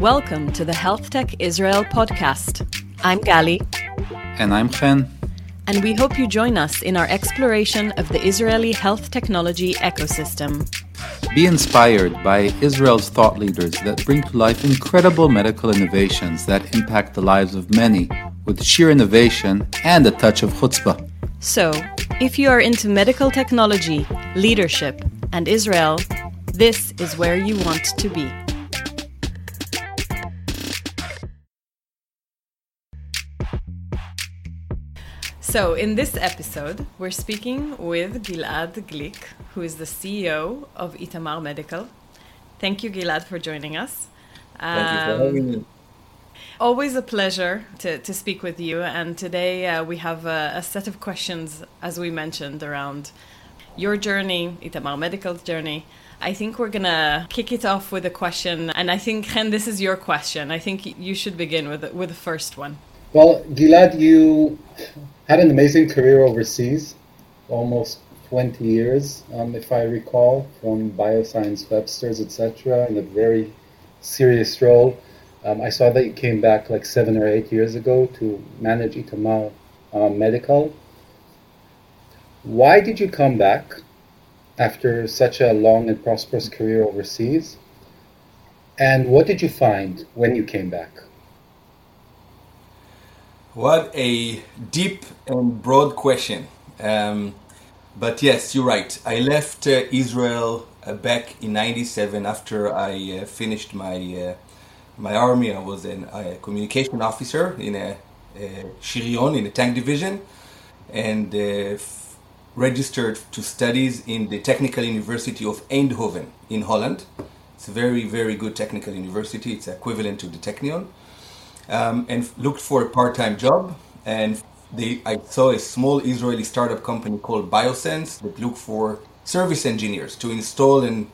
Welcome to the Health Tech Israel podcast. I'm Gali. And I'm Chen. And we hope you join us in our exploration of the Israeli health technology ecosystem. Be inspired by Israel's thought leaders that bring to life incredible medical innovations that impact the lives of many with sheer innovation and a touch of chutzpah. So, if you are into medical technology, leadership, and Israel, this is where you want to be. So, in this episode, we're speaking with Gilad Glick, who is the CEO of Itamar Medical. Thank you, Gilad, for joining us. Thank um, you for having me. Um, always a pleasure to, to speak with you. And today uh, we have a, a, set of questions, as we mentioned, around your journey, Itamar Medical's journey. I think we're going to kick it off with a question. And I think, Chen, this is your question. I think you should begin with, with the first one. Well, Gilad, you had an amazing career overseas, almost 20 years, um, if I recall, from Biosense Webster's, etc., in a very serious role. Um, I saw that you came back like seven or eight years ago to manage Itamar uh, Medical. Why did you come back after such a long and prosperous career overseas? And what did you find when you came back? What a deep and broad question. Um, but yes, you're right. I left uh, Israel uh, back in '97 after I uh, finished my uh, my army. I was an, a communication officer in a, a Shirion in a tank division, and uh, f- registered to studies in the Technical University of Eindhoven in Holland. It's a very very good technical university. It's equivalent to the Technion um, and looked for a part-time job. And they, I saw a small Israeli startup company called Biosense that looked for service engineers to install and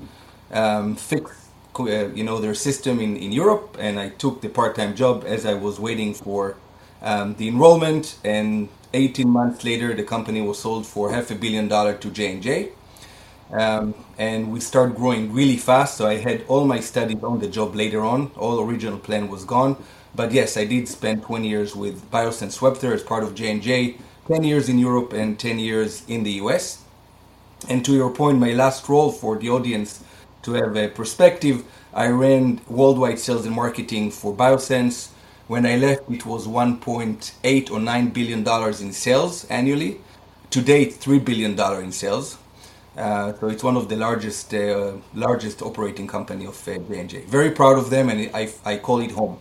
um, fix, uh, you know, their system in, in Europe. And I took the part-time job as I was waiting for um, the enrollment. And 18 months later, the company was sold for half a billion dollar to J and J. Um, and we started growing really fast. So I had all my studies on the job later on. All original plan was gone. But yes, I did spend 20 years with Biosense Webster as part of J&J, 10 years in Europe and 10 years in the US. And to your point, my last role for the audience to have a perspective, I ran worldwide sales and marketing for Biosense. When I left, it was 1.8 or 9 billion dollars in sales annually. To date, 3 billion dollar in sales. Uh, so it's one of the largest uh, largest operating company of uh, J&J. Very proud of them, and I, I call it home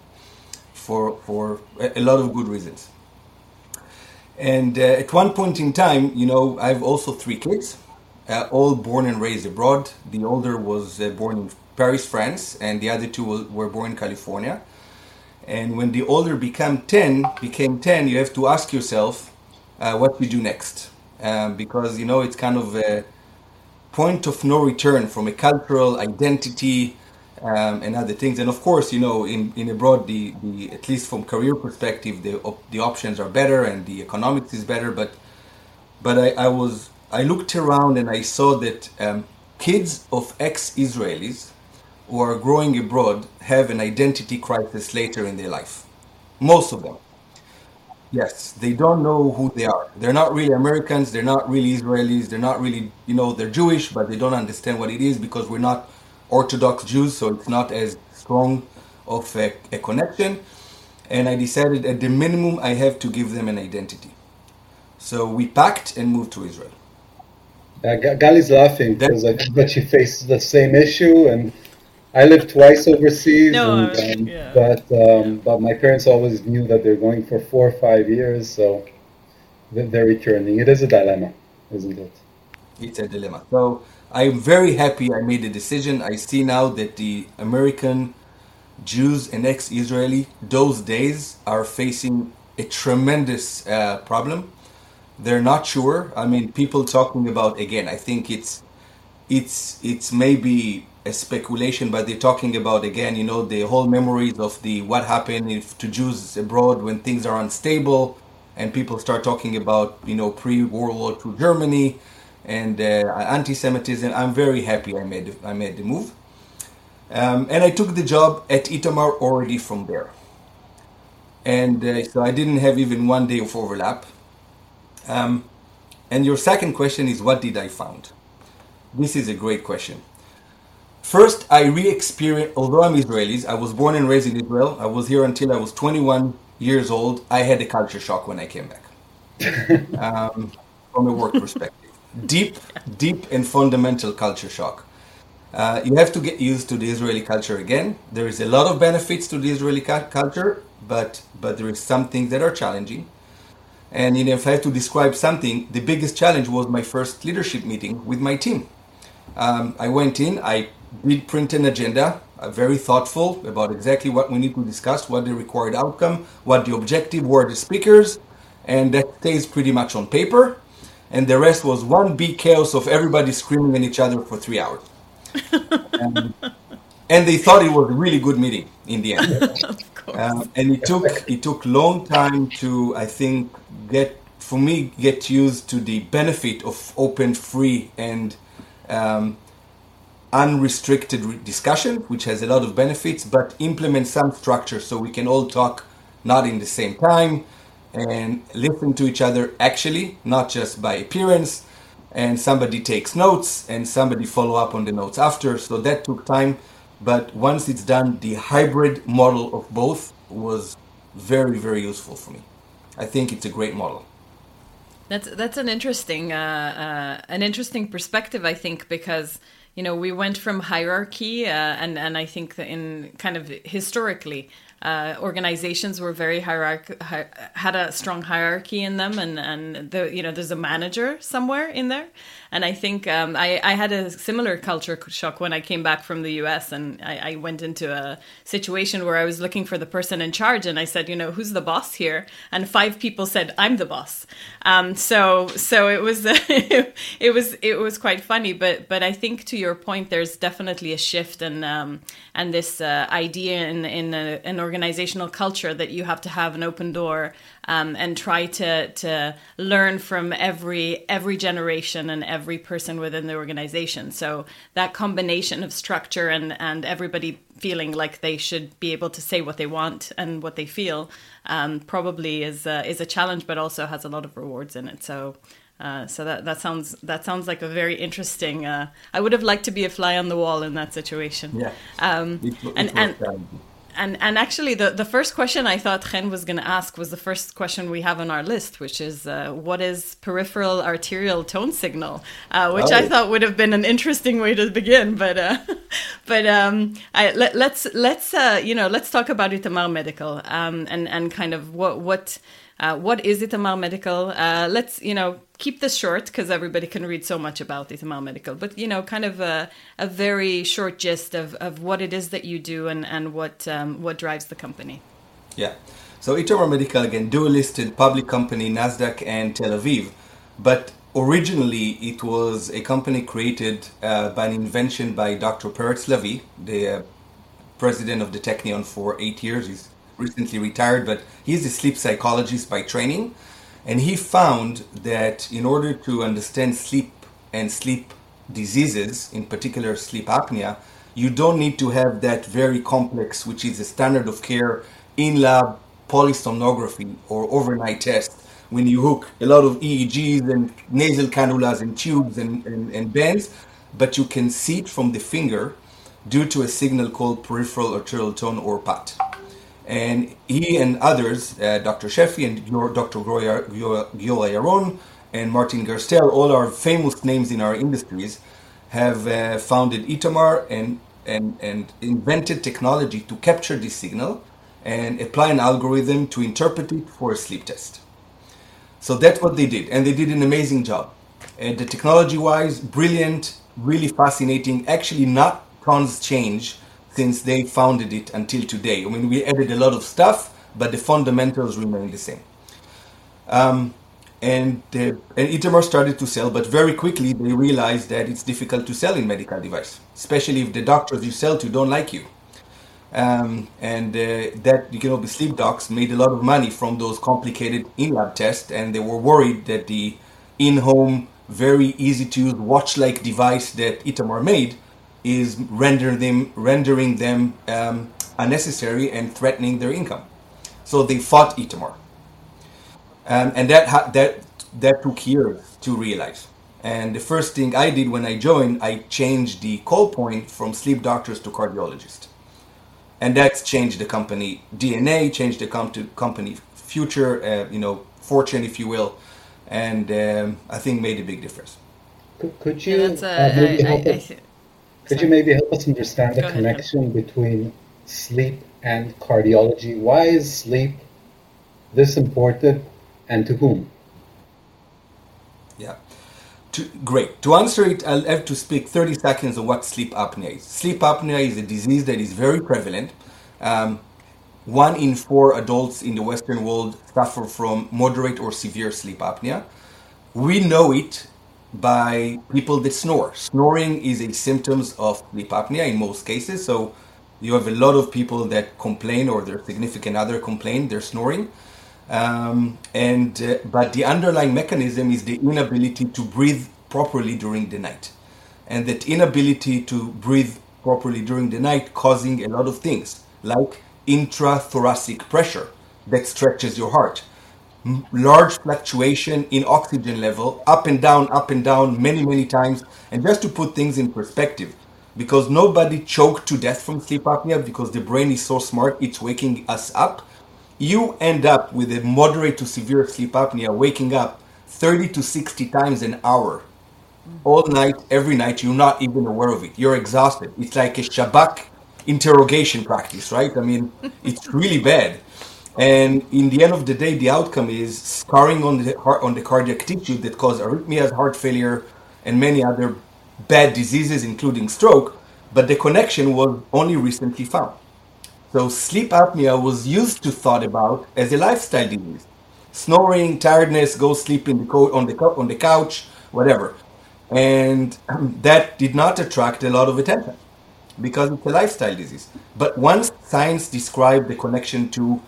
for, for a lot of good reasons. And uh, at one point in time, you know, I have also three kids, uh, all born and raised abroad. The older was uh, born in Paris, France, and the other two were born in California. And when the older became 10, became 10, you have to ask yourself uh, what you do next. Um, because, you know, it's kind of a point of no return from a cultural identity, um, and other things. And of course, you know, in, in abroad, the, the at least from career perspective, the op- the options are better and the economics is better. But but I, I was I looked around and I saw that um, kids of ex-Israelis who are growing abroad have an identity crisis later in their life. Most of them. Yes, they don't know who they are. They're not really Americans. They're not really Israelis. They're not really, you know, they're Jewish, but they don't understand what it is because we're not Orthodox Jews, so it's not as strong of a, a connection. And I decided at the minimum I have to give them an identity. So we packed and moved to Israel. Uh, Gali's laughing because I bet she faced the same issue, and I lived twice overseas. No, and, um, yeah. but um, but my parents always knew that they're going for four or five years, so they're returning. It is a dilemma, isn't it? It's a dilemma. So I'm very happy I made the decision. I see now that the American Jews and ex-Israeli those days are facing a tremendous uh, problem. They're not sure. I mean, people talking about again. I think it's it's it's maybe a speculation, but they're talking about again. You know, the whole memories of the what happened if, to Jews abroad when things are unstable, and people start talking about you know pre-World War II Germany and uh, anti-Semitism. I'm very happy I made I made the move. Um, and I took the job at Itamar already from there. And uh, so I didn't have even one day of overlap. Um, and your second question is what did I found? This is a great question. First, I re-experienced, although I'm Israeli, I was born and raised in Israel. I was here until I was 21 years old. I had a culture shock when I came back. um, from a work perspective. Deep, deep and fundamental culture shock. Uh, you have to get used to the Israeli culture again. There is a lot of benefits to the Israeli cu- culture, but but there is some things that are challenging. And you know, if I have to describe something, the biggest challenge was my first leadership meeting with my team. Um, I went in, I did print an agenda, uh, very thoughtful about exactly what we need to discuss, what the required outcome, what the objective were, the speakers, and that stays pretty much on paper. And the rest was one big chaos of everybody screaming at each other for three hours. and, and they thought it was a really good meeting in the end. um, and it took it took long time to I think get for me get used to the benefit of open, free, and um, unrestricted discussion, which has a lot of benefits, but implement some structure so we can all talk not in the same time and listen to each other actually, not just by appearance. And somebody takes notes and somebody follow up on the notes after. So that took time. But once it's done, the hybrid model of both was very, very useful for me. I think it's a great model. That's that's an interesting uh, uh, an interesting perspective, I think, because you know we went from hierarchy, uh, and and I think that in kind of historically, uh, organizations were very hierarch- hi- had a strong hierarchy in them, and and the you know there's a manager somewhere in there, and I think um, I, I had a similar culture shock when I came back from the US and I, I, went into a situation where I was looking for the person in charge and I said, you know, who's the boss here? And five people said, I'm the boss. Um, so so it was it was it was quite funny, but but I think to your point, there's definitely a shift and um, and this uh, idea in in an organizational culture that you have to have an open door um, and try to to learn from every every generation and every person within the organization. So that combination of structure and and everybody feeling like they should be able to say what they want and what they feel um, probably is uh, is a challenge, but also has a lot of rewards in it. So. Uh, so that that sounds that sounds like a very interesting. Uh, I would have liked to be a fly on the wall in that situation. Yeah. Um, and and and and actually the the first question I thought Chen was going to ask was the first question we have on our list, which is uh, what is peripheral arterial tone signal, uh, which oh. I thought would have been an interesting way to begin. But uh, but um, I, let, us let's, let's uh, you know let's talk about Itamar Medical um, and and kind of what what uh, what is Itamar Medical? Uh, let's, you know, keep this short because everybody can read so much about Itamar Medical, but, you know, kind of a, a very short gist of, of what it is that you do and, and what, um, what drives the company. Yeah. So Itamar Medical, again, dual listed public company, NASDAQ and Tel Aviv. But originally it was a company created uh, by an invention by Dr. Peretz Lavie, the uh, president of the Technion for eight years. He's recently retired, but he's a sleep psychologist by training. And he found that in order to understand sleep and sleep diseases, in particular sleep apnea, you don't need to have that very complex, which is a standard of care in lab polysomnography or overnight test when you hook a lot of EEGs and nasal cannulas and tubes and, and, and bands, but you can see it from the finger due to a signal called peripheral arterial tone or PAT. And he and others, uh, Dr. Sheffi and Dr. Giora Yaron and Martin Gerstel, all our famous names in our industries, have uh, founded Itamar and, and, and invented technology to capture this signal and apply an algorithm to interpret it for a sleep test. So that's what they did, and they did an amazing job. And the technology wise, brilliant, really fascinating, actually not tons change since they founded it until today. I mean, we added a lot of stuff, but the fundamentals remain the same. Um, and and Itamar started to sell, but very quickly they realized that it's difficult to sell in medical device, especially if the doctors you sell to don't like you. Um, and uh, that you know the sleep docs made a lot of money from those complicated in-lab tests, and they were worried that the in-home, very easy to use watch-like device that Itamar made is rendering them, rendering them um, unnecessary and threatening their income. So they fought Itamar. Um, and that, ha- that, that took years to realize. And the first thing I did when I joined, I changed the call point from sleep doctors to cardiologists. And that's changed the company DNA, changed the com- company future, uh, you know, fortune, if you will. And um, I think made a big difference. Could, could you Yeah, that's, uh, uh, maybe I- I- I- could you maybe help us understand the Go ahead, connection between sleep and cardiology? Why is sleep this important, and to whom? Yeah. To, great. To answer it, I'll have to speak 30 seconds on what sleep apnea is. Sleep apnea is a disease that is very prevalent. Um, one in four adults in the Western world suffer from moderate or severe sleep apnea. We know it by people that snore. Snoring is a symptoms of sleep apnea in most cases. So you have a lot of people that complain or their significant other complain they're snoring. Um, and uh, but the underlying mechanism is the inability to breathe properly during the night, and that inability to breathe properly during the night causing a lot of things like intrathoracic pressure that stretches your heart, large fluctuation in oxygen level, up and down, up and down, many many times. And just to put things in perspective, because nobody choked to death from sleep apnea because the brain is so smart, it's waking us up. You end up with a moderate to severe sleep apnea waking up 30 to 60 times an hour. All night every night you're not even aware of it. You're exhausted. It's like a shabak interrogation practice right? I mean it's really bad and in the end of the day the outcome is scarring on the heart on the cardiac tissue that cause arrhythmias heart failure and many other bad diseases including stroke but the connection was only recently found so sleep apnea was used to thought about as a lifestyle disease. Snoring, tiredness, go sleep in the co- on the co- on the couch, whatever. And that did not attract a lot of attention because it's a lifestyle disease. But once science described the connection to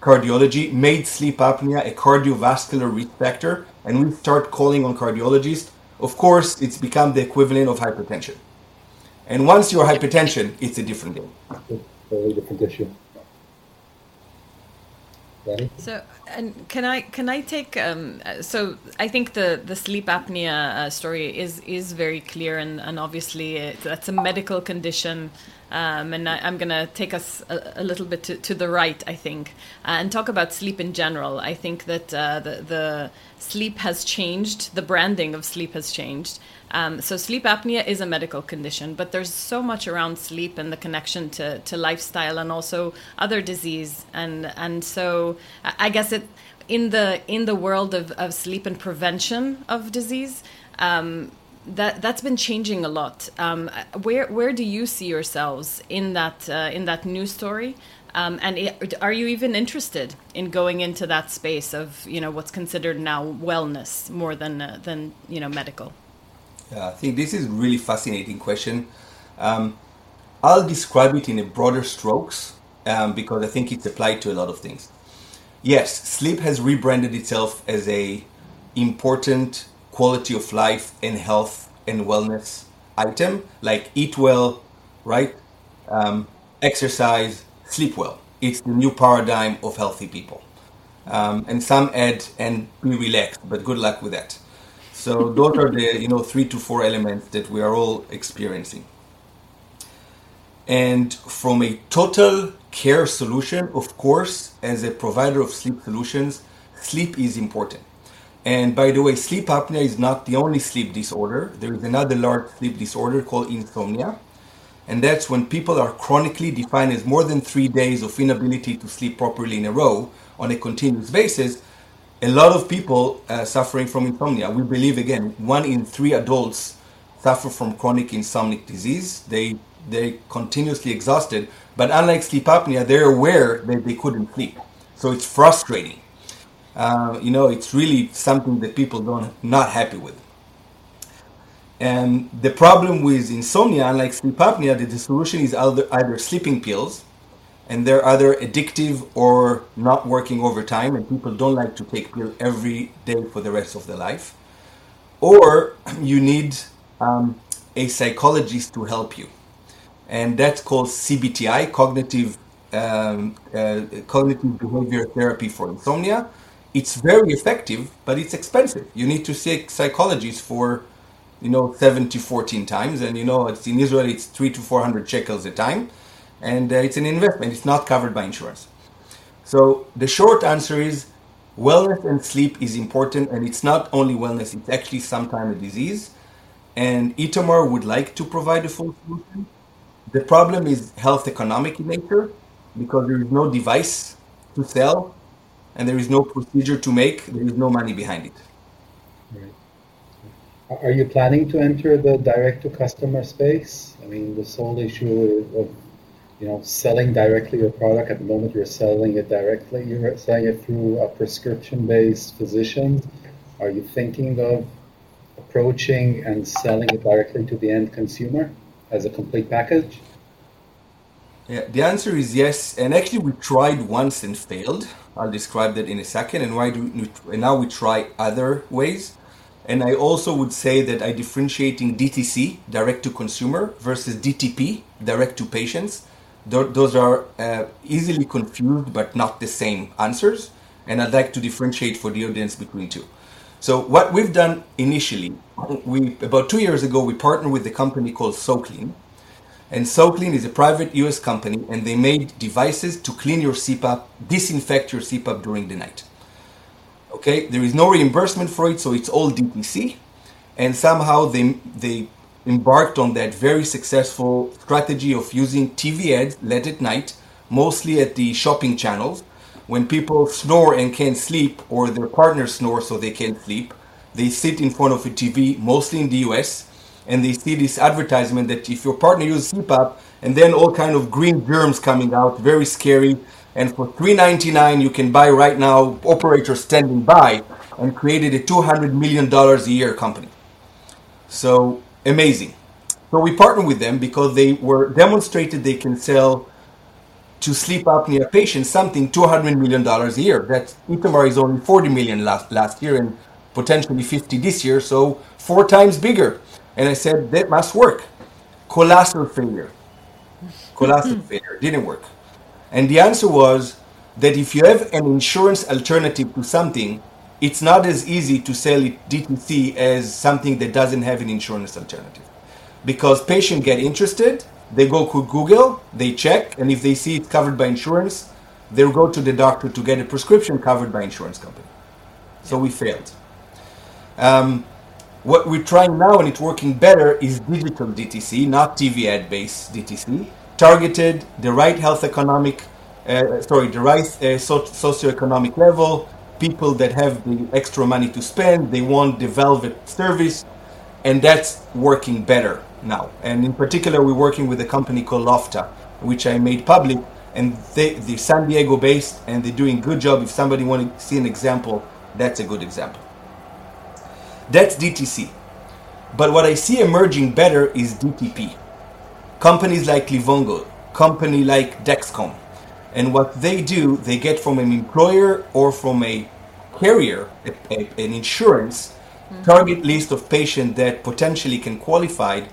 cardiology, made sleep apnea a cardiovascular risk factor, and we start calling on cardiologists, of course, it's become the equivalent of hypertension. And once you're hypertension, it's a different game. A totally different issue. Danny? So, and can I can I take? Um, uh, so, I think the the sleep apnea uh, story is is very clear, and and obviously it, that's a medical condition. Um, and I, I'm going to take us a, a little bit to, to the right, I think, uh, and talk about sleep in general. I think that uh, the the sleep has changed. The branding of sleep has changed. Um, so sleep apnea is a medical condition, but there's so much around sleep and the connection to, to lifestyle and also other disease, and and so I I guess it in the in the world of, of sleep and prevention of disease. Um, that that's been changing a lot. Um, where where do you see yourselves in that uh, in that news story? Um, and i are you even interested in going into that space of you know what's considered now wellness more than uh, than you know medical? Yeah, I think this is a really fascinating question. Um, I'll describe it in a broader strokes um, because I think it's applied to a lot of things. Yes, sleep has rebranded itself as a important quality of life and health and wellness item, like eat well, right? Um, exercise, sleep well. It's the new paradigm of healthy people. Um, and some add and be relaxed, but good luck with that. So those are the you know three to four elements that we are all experiencing. And from a total care solution, of course, as a provider of sleep solutions, sleep is important. And by the way, sleep apnea is not the only sleep disorder. There is another large sleep disorder called insomnia. And that's when people are chronically defined as more than three days of inability to sleep properly in a row on a continuous basis. A lot of people uh, suffering from insomnia. We believe, again, one in three adults suffer from chronic insomnic disease. They, they're continuously exhausted. But unlike sleep apnea, they're aware that they couldn't sleep. So it's frustrating. Uh, you know, it's really something that people don't not happy with. And the problem with insomnia, unlike sleep apnea, the solution is either, either sleeping pills, and they're either addictive or not working over time, and people don't like to take pill every day for the rest of their life. Or you need um, a psychologist to help you. and that's called CBTI, cognitive um, uh, cognitive behavior therapy for insomnia. It's very effective, but it's expensive. You need to seek psychologists for, you know, 7 to 14 times, and you know, it's in Israel, it's three to 400 shekels a time, and uh, it's an investment. It's not covered by insurance. So the short answer is wellness and sleep is important, and it's not only wellness; it's actually sometimes a disease. And Itamar would like to provide a full solution. The problem is health economic in nature because there is no device to sell and there is no procedure to make, there is no money behind it. Right. Are you planning to enter the direct to customer space? I mean, this whole issue of you know selling directly your product at the moment you're selling it directly, you're selling it through a prescription based physicians. Are you thinking of approaching and selling it directly to the end consumer as a complete package? Yeah, the answer is yes. And actually, we tried once and failed. I'll describe that in a second. And why do we, and now we try other ways. And I also would say that I differentiating DTC, direct to consumer, versus DTP, direct to patients. Those are uh, easily confused, but not the same answers. And I'd like to differentiate for the audience between two. So what we've done initially, we about two years ago, we partnered with a company called SoClean and SoClean is a private US company, and they made devices to clean your CPAP, disinfect your CPAP during the night. Okay, there is no reimbursement for it, so it's all DTC. And somehow they, they embarked on that very successful strategy of using TV ads late at night, mostly at the shopping channels. When people snore and can't sleep, or their partner snores so they can't sleep, they sit in front of a TV, mostly in the US, and they see this advertisement that if your partner uses CPAP, and then all kind of green germs coming out, very scary. And for $3.99, you can buy right now, operator standing by, and created a $200 million a year company. So amazing. So we partnered with them because they were demonstrated they can sell to sleep apnea patients something $200 million a year. That Itamar is only 40 million last, last year and potentially 50 this year, so four times bigger. And I said, that must work. Colossal failure. Colossal hmm. failure. Didn't work. And the answer was that if you have an insurance alternative to something, it's not as easy to sell it DTC as something that doesn't have an insurance alternative. Because patients get interested, they go to Google, they check, and if they see it's covered by insurance, they'll go to the doctor to get a prescription covered by insurance company. So we failed. Um, what we're trying now, and it's working better, is digital DTC, not TV ad based DTC, targeted the right health economic, uh, sorry, the right uh, so- socioeconomic level, people that have the extra money to spend, they want the velvet service, and that's working better now. And in particular, we're working with a company called Lofta, which I made public, and they, they're San Diego based, and they're doing a good job. If somebody want to see an example, that's a good example. That's DTC. But what I see emerging better is DTP. Companies like Livongo, company like Dexcom. And what they do, they get from an employer or from a carrier, a, a, an insurance, mm-hmm. target list of patients that potentially can qualify,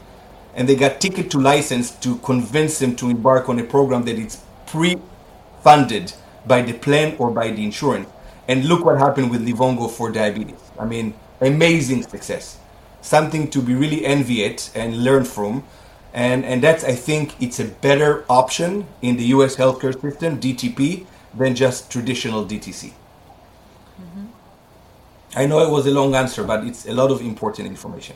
and they got ticket to license to convince them to embark on a program that is pre-funded by the plan or by the insurance. And look what happened with Livongo for diabetes. I mean, amazing success, something to be really envied and learn from. And, and that's, I think, it's a better option in the US healthcare system, DTP, than just traditional DTC. Mm-hmm. I know it was a long answer, but it's a lot of important information.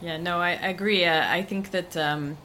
Yeah, no, I, I agree. Uh, I think that um,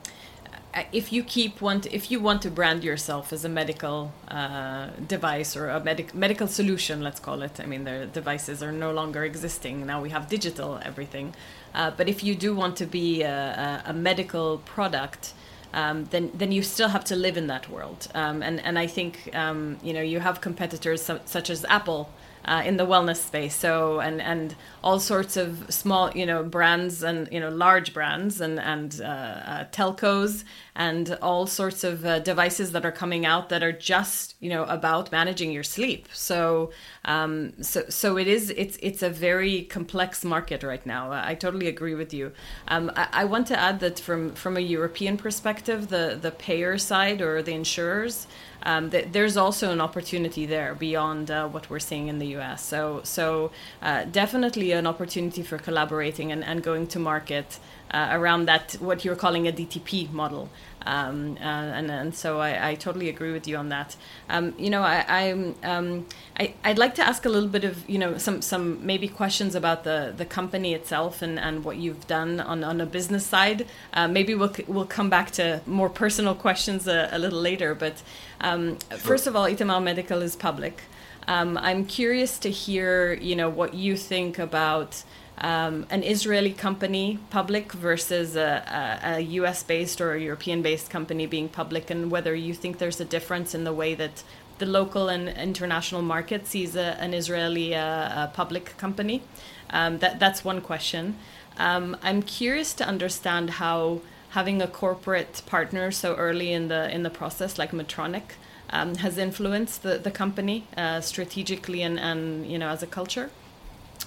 if you keep want if you want to brand yourself as a medical uh, device or a medic, medical solution let's call it. I mean the devices are no longer existing. Now we have digital everything. Uh, but if you do want to be a, a, a medical product um, then then you still have to live in that world. Um, and and I think um, you know you have competitors such as Apple uh, in the wellness space. So and and all sorts of small, you know, brands and you know large brands and and uh, uh, telcos and all sorts of uh, devices that are coming out that are just you know about managing your sleep. So um, so so it is it's it's a very complex market right now. I totally agree with you. Um, I, I want to add that from from a European perspective, the the payer side or the insurers um, th- there's also an opportunity there beyond uh, what we're seeing in the US. So, so uh, definitely an opportunity for collaborating and, and going to market uh, around that, what you're calling a DTP model. Um, uh, and, and so I, I, totally agree with you on that. Um, you know, I, I'm, um, I, would like to ask a little bit of, you know, some, some maybe questions about the, the company itself and, and what you've done on, on a business side. Uh, maybe we'll, we'll come back to more personal questions a, a little later. But um, sure. first of all, Itamar Medical is public. Um, I'm curious to hear, you know, what you think about um, an Israeli company public versus a, a, a US based or a European based company being public, and whether you think there's a difference in the way that the local and international market sees a, an Israeli uh, public company. Um, that, that's one question. Um, I'm curious to understand how having a corporate partner so early in the in the process, like Medtronic, um, has influenced the, the company uh, strategically and, and you know as a culture.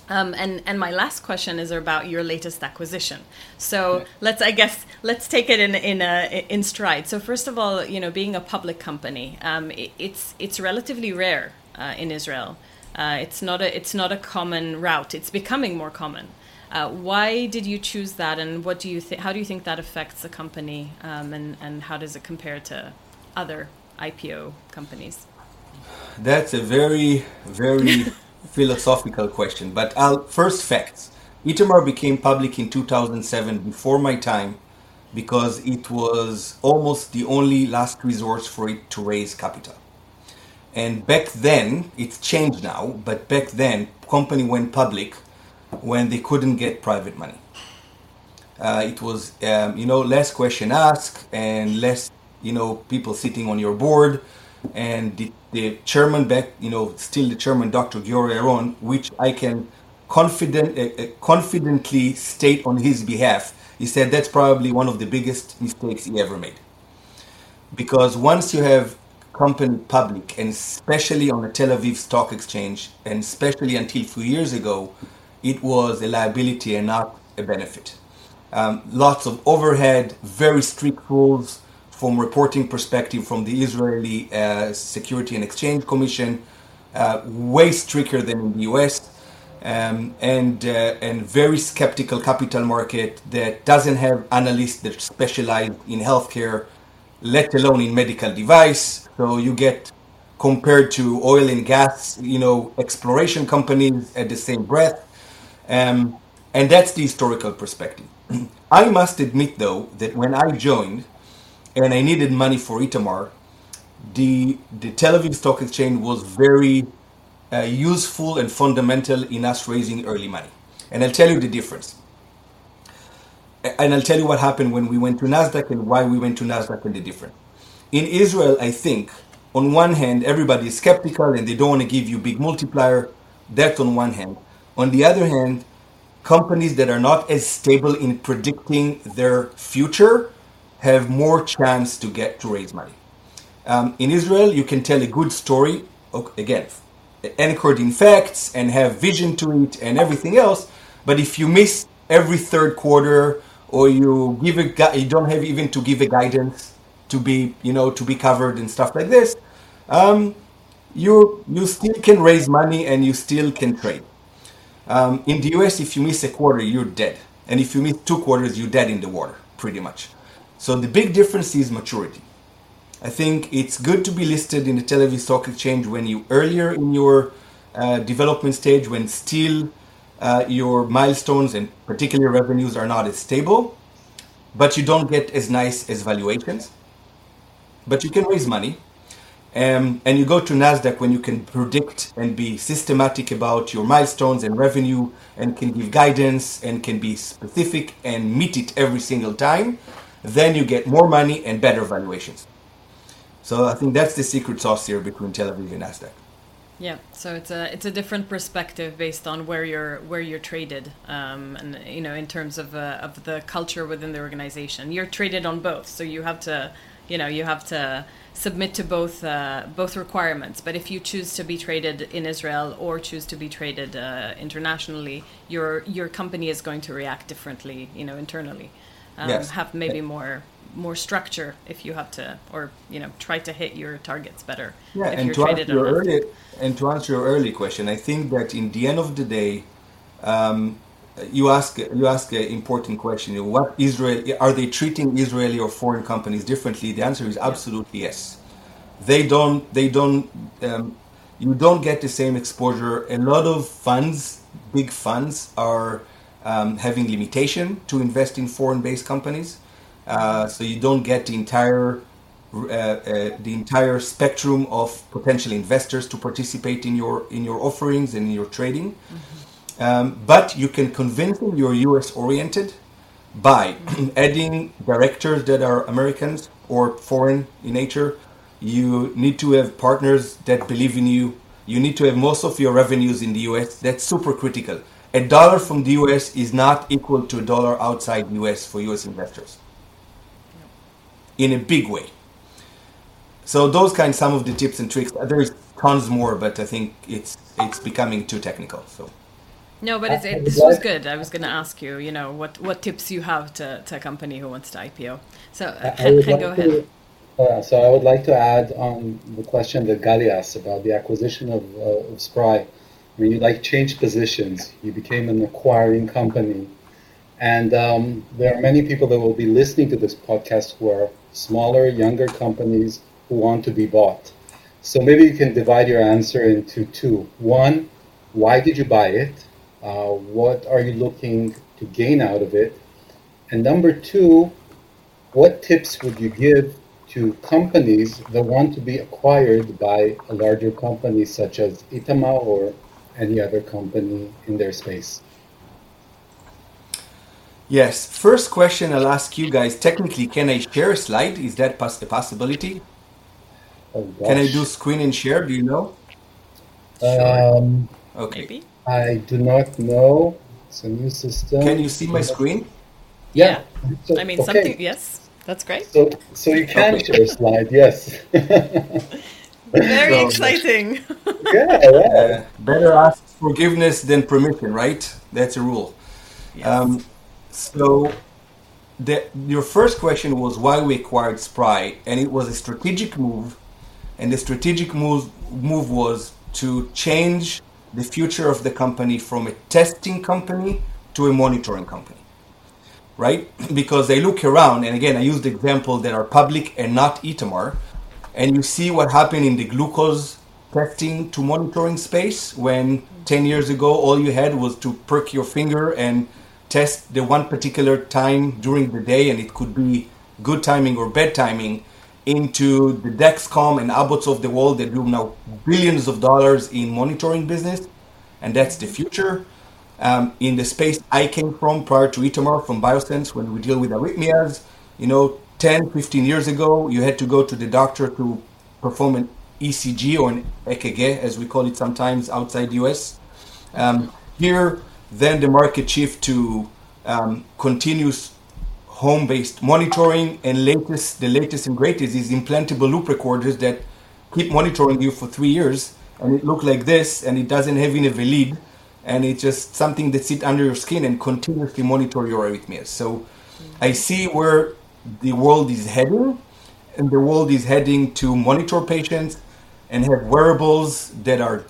Um, and and my last question is about your latest acquisition. So yeah. let's I guess let's take it in in a, in stride. So first of all, you know, being a public company, um, it, it's it's relatively rare uh, in Israel. Uh, it's not a it's not a common route. It's becoming more common. Uh, why did you choose that, and what do you think? How do you think that affects the company, um, and and how does it compare to other IPO companies? That's a very very philosophical question, but I'll first facts. Itamar became public in 2007 before my time because it was almost the only last resort for it to raise capital. And back then, it's changed now, but back then, company went public when they couldn't get private money. Uh, it was, um, you know, less question asked and less, you know, people sitting on your board and the, the chairman back, you know, still the chairman, Dr. Giora Yaron, which I can confident, uh, uh, confidently state on his behalf, he said that's probably one of the biggest mistakes he ever made. Because once you have company public, and especially on the Tel Aviv Stock Exchange, and especially until a few years ago, it was a liability and not a benefit. Um, lots of overhead, very strict rules, from reporting perspective from the Israeli uh, Security and Exchange Commission, uh, way stricter than in the US, um, and uh, and very skeptical capital market that doesn't have analysts that specialize in healthcare, let alone in medical device. So you get compared to oil and gas, you know, exploration companies at the same breath. Um, and that's the historical perspective. I must admit, though, that when I joined, and I needed money for Itamar, the the Tel Aviv Stock Exchange was very uh, useful and fundamental in us raising early money. And I'll tell you the difference. And I'll tell you what happened when we went to Nasdaq and why we went to Nasdaq and the difference. In Israel, I think on one hand everybody is skeptical and they don't want to give you big multiplier. That's on one hand. On the other hand, companies that are not as stable in predicting their future have more chance to get to raise money. Um, in Israel, you can tell a good story, again, anchored in facts and have vision to it and everything else. But if you miss every third quarter or you give a you don't have even to give a guidance to be you know to be covered and stuff like this, um, you you still can raise money and you still can trade. Um, in the US, if you miss a quarter, you're dead, and if you miss two quarters, you're dead in the water, pretty much. So the big difference is maturity. I think it's good to be listed in the Tel Aviv Stock Exchange when you earlier in your uh, development stage, when still uh, your milestones and particular revenues are not as stable, but you don't get as nice as valuations. But you can raise money, um, and you go to Nasdaq when you can predict and be systematic about your milestones and revenue, and can give guidance and can be specific and meet it every single time then you get more money and better valuations. So I think that's the secret sauce here between Tel Aviv and Nasdaq. Yeah, so it's a it's a different perspective based on where you're where you're traded, um, and you know in terms of uh, of the culture within the organization. You're traded on both, so you have to you know you have to submit to both uh, both requirements. But if you choose to be traded in Israel or choose to be traded uh, internationally, your your company is going to react differently, you know, internally. Um, Yes. Have maybe more more structure if you have to, or you know, try to hit your targets better. Yeah, if and to answer your early and to answer your early question, I think that in the end of the day, um, you ask you ask an important question. What Israel are they treating Israeli or foreign companies differently? The answer is absolutely yes. They don't. They don't. Um, you don't get the same exposure. A lot of funds, big funds, are um, having limitation to invest in foreign-based companies. Uh, so you don't get the entire uh, uh, the entire spectrum of potential investors to participate in your in your offerings and in your trading. Um, but you can convince them you're US oriented by adding directors that are Americans or foreign in nature. You need to have partners that believe in you. You need to have most of your revenues in the US. That's super critical. A dollar from the US is not equal to a dollar outside the US for US investors in a big way. So those kind some of the tips and tricks. There's tons more, but I think it's it's becoming too technical. So No, but it's, it, this was good. I was going to ask you, you know, what, what tips you have to, to a company who wants to IPO. So, I- uh, I would Chen, go like ahead. to- uh, so I would like to add on the question that Gali asked about the acquisition of, uh, of Spry. When you like changed positions, you became an acquiring company, and um, there are many people that will be listening to this podcast who are smaller, younger companies who want to be bought. So maybe you can divide your answer into two. One, why did you buy it? Uh, what are you looking to gain out of it? And number two, what tips would you give to companies that want to be acquired by a larger company such as Itamar or any other company in their space? yes, first question I'll ask you guys. Technically, can I share a slide? Is that pos- a possibility? Oh, Can I do screen and share? Do you know? Um, Okay. Maybe? I do not know. It's a new system. Can you see my screen? Yeah. So- I mean, okay. something, yes, that's great. So, so you can Okay. share a slide, yes. Very So- exciting. yeah, yeah. Uh, better ask forgiveness than permission, right? That's a rule. Yes. Um, so, the, your first question was why we acquired Spry, and it was a strategic move, and the strategic move move was to change the future of the company from a testing company to a monitoring company, right? Because they look around, and again, I used example that are public and not Itamar, and you see what happened in the glucose testing to monitoring space when 10 years ago all you had was to perk your finger and test the one particular time during the day and it could be good timing or bad timing into the Dexcom and Abbott's of the world that do now billions of dollars in monitoring business and that's the future um, in the space I came from prior to Itamar from Biosense when we deal with arrhythmias. You know, 10, 15 years ago, you had to go to the doctor to perform an ECG or an EKG, as we call it sometimes outside the US. Um, here, then the market shift to um, continuous home-based monitoring and latest, the latest and greatest is implantable loop recorders that keep monitoring you for three years and it look like this and it doesn't have in a and it's just something that sit under your skin and continuously monitor your arrhythmias. So I see where the world is heading and the world is heading to monitor patients and have wearables that are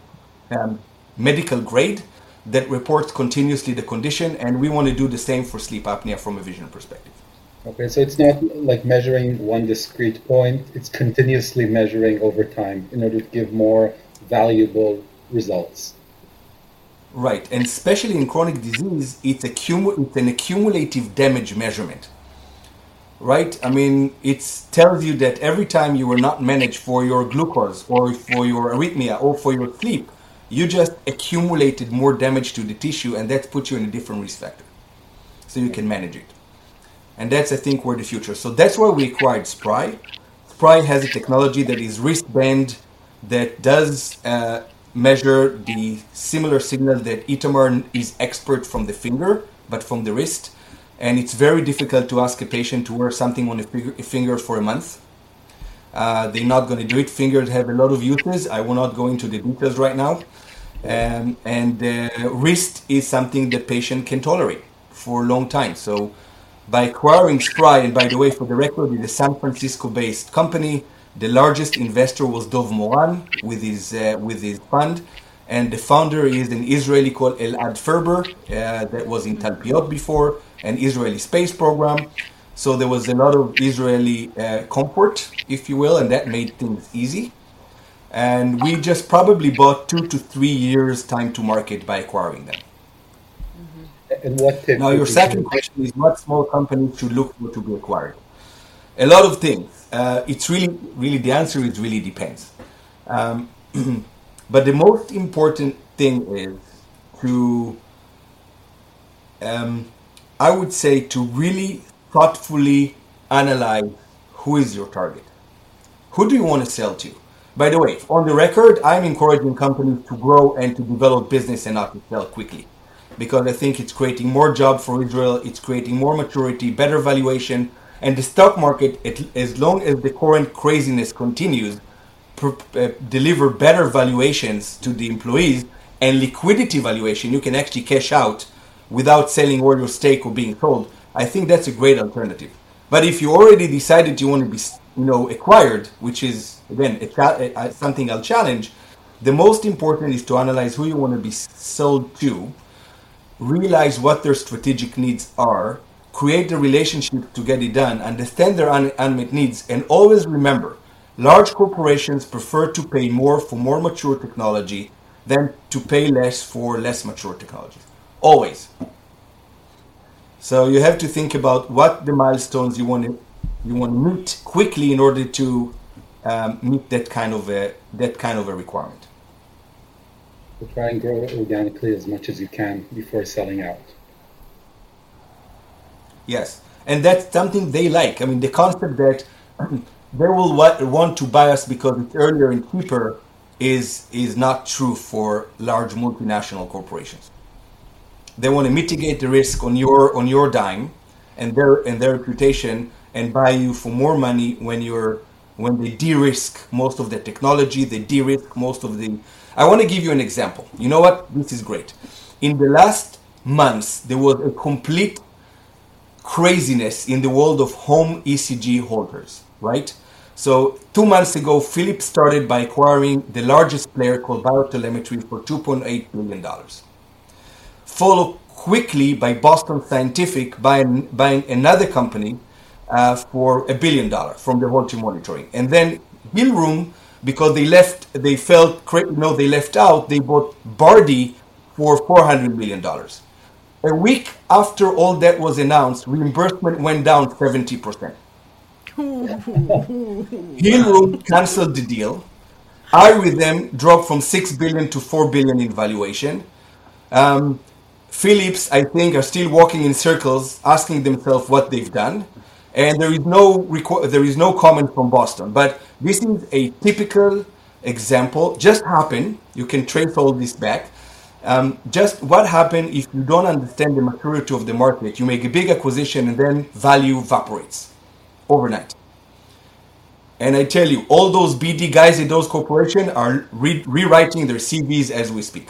um, medical grade that reports continuously the condition and we want to do the same for sleep apnea from a vision perspective. Okay, so it's not like measuring one discrete point, it's continuously measuring over time in order to give more valuable results. Right, and especially in chronic disease, it's, accumu- it's an accumulative damage measurement. Right? I mean, it tells you that every time you were not managed for your glucose or for your arrhythmia or for your sleep, you just accumulated more damage to the tissue, and that puts you in a different risk factor. So you can manage it. And that's, I think, where the future. So that's why we acquired Spry. Spry has a technology that is wristband that does uh, measure the similar signal that Itamar is expert from the finger, but from the wrist. And it's very difficult to ask a patient to wear something on a finger for a month. Uh, they're not going to do it. Fingers have a lot of uses. I will not go into the details right now. Um, and the wrist is something the patient can tolerate for a long time. So by acquiring Spry, and by the way, for the record, it's a San Francisco-based company. The largest investor was Dov Moran with his uh, with his fund, and the founder is an Israeli called Elad Ferber uh, that was in Talpiot before, an Israeli space program. So there was a lot of Israeli uh, comfort, if you will, and that made things easy. And we just probably bought two to three years time to market by acquiring them. Mm-hmm. And what now your second question is what small companies should look for to be acquired? A lot of things. Uh, it's really, really the answer is really depends. Um, but the most important thing is to, um, I would say, to really thoughtfully analyze who is your target. Who do you want to sell to? By the way, on the record, I'm encouraging companies to grow and to develop business and not to sell quickly. Because I think it's creating more jobs for Israel, it's creating more maturity, better valuation, and the stock market, as long as the current craziness continues, uh, deliver better valuations to the employees and liquidity valuation, you can actually cash out without selling all your stake or being sold. I think that's a great alternative. But if you already decided you want to be, you know, acquired, which is again a, a, something I'll challenge, the most important is to analyze who you want to be sold to, realize what their strategic needs are, create the relationship to get it done, understand their un- unmet needs, and always remember, large corporations prefer to pay more for more mature technology than to pay less for less mature technology. Always. So you have to think about what the milestones you want to you want to meet quickly in order to um, meet that kind of a that kind of a requirement. So try and grow organically as much as you can before selling out. Yes, and that's something they like. I mean, the concept that they will want to buy us because it's earlier and cheaper is is not true for large multinational corporations. They want to mitigate the risk on your on your dime and their and their reputation and buy you for more money when you're when they de-risk most of the technology, they de-risk most of the. I want to give you an example. You know what? This is great. In the last months, there was a complete craziness in the world of home ECG Holters, right? So two months ago, Philips started by acquiring the largest player called Biotelemetry for 2.8 billion dollars followed quickly by Boston Scientific buying, buying another company uh, for a billion dollars from the Holter monitoring. And then Hill-Rom, because they left, they felt, know, they left out, they bought Bardy for $400 million. A week after all that was announced, reimbursement went down 70%. Hill-Rom canceled the deal. iRhythm dropped from 6 billion to 4 billion in valuation. Um, Philips, I think, are still walking in circles, asking themselves what they've done, and there is no reco- there is no comment from Boston. But this is a typical example. Just happened. You can trace all this back. Um, just what happened if you don't understand the maturity of the market? You make a big acquisition and then value evaporates overnight. And I tell you, all those BD guys in those corporations are re- rewriting their CVs as we speak.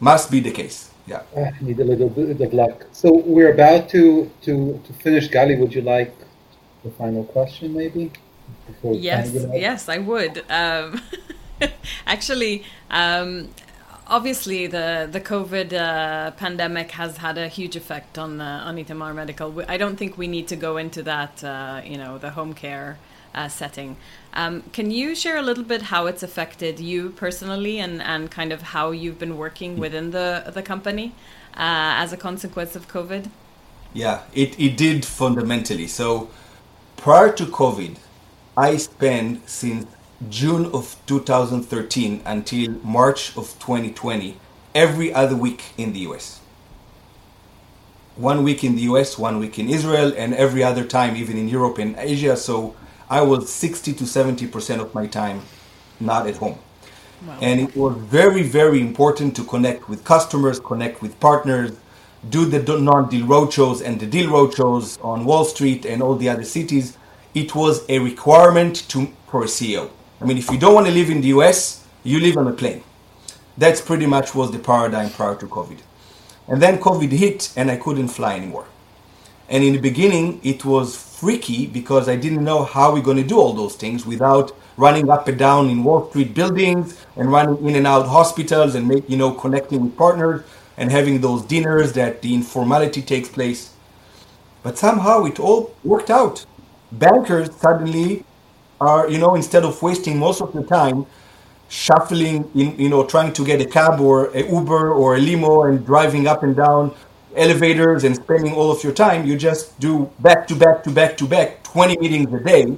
Must be the case. Yeah. Uh, need a little bit of luck. So we're about to to to finish. Gali, would you like the final question, maybe? yes, yes, I would. Um, actually, um, obviously, the the COVID uh, pandemic has had a huge effect on uh, on Itamar Medical. I don't think we need to go into that. Uh, you know, the home care uh, setting. Um, can you share a little bit how it's affected you personally and, and kind of how you've been working within the, the company uh, as a consequence of COVID? Yeah, it, it did fundamentally. So prior to COVID, I spent since June of 2013 until March of 2020 every other week in the US. One week in the US, one week in Israel, and every other time even in Europe and Asia. So I was 60 to 70% of my time not at home. Wow. And it was very, very important to connect with customers, connect with partners, do the non-deal roadshows and the deal roadshows on Wall Street and all the other cities. It was a requirement to for a CEO. I mean, if you don't want to live in the US, you live on a plane. That's pretty much was the paradigm prior to COVID. And then COVID hit and I couldn't fly anymore. And in the beginning, it was freaky because I didn't know how we're going to do all those things without running up and down in Wall Street buildings and running in and out hospitals and make, you know, connecting with partners and having those dinners that the informality takes place. But somehow it all worked out. Bankers suddenly are, you know, instead of wasting most of the time shuffling in, you know, trying to get a cab or a Uber or a limo and driving up and down elevators and spending all of your time, you just do back to back to back to back 20 meetings a day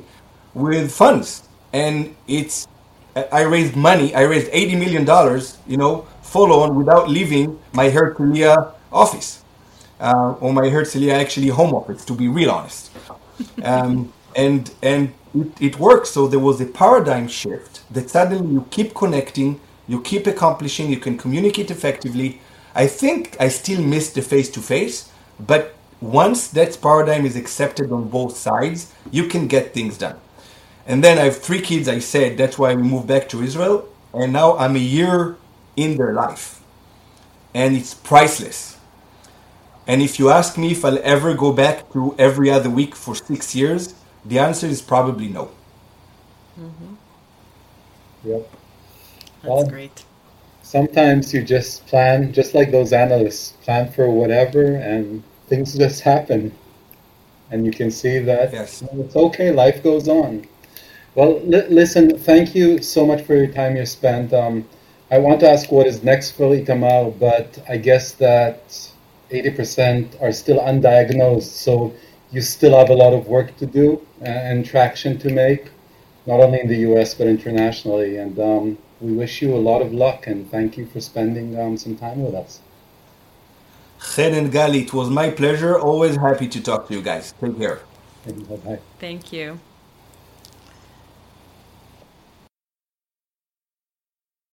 with funds. And it's, I raised money, I raised $80 million, you know, follow on without leaving my Herzliya office. Uh, or my Herzliya actually home office, to be real honest. Um, and and it, it works. So there was a paradigm shift that suddenly you keep connecting, you keep accomplishing, you can communicate effectively. I think I still miss the face to face, but once that paradigm is accepted on both sides, you can get things done. And then I have three kids, I said, that's why we moved back to Israel. And now I'm a year in their life. And it's priceless. And if you ask me if I'll ever go back to every other week for six years, the answer is probably no. Mm-hmm. Yep. That's well, great. Sometimes you just plan, just like those analysts, plan for whatever, and things just happen. And you can see that yes. it's okay, life goes on. Well, li- listen, thank you so much for your time you spent. Um, I want to ask what is next for Itamar, but I guess that 80% are still undiagnosed. So you still have a lot of work to do and traction to make, not only in the US but internationally. And um, we wish you a lot of luck and thank you for spending um, some time with us. Chen and Gali, it was my pleasure. Always happy to talk to you guys. Take care. Bye-bye. Thank you.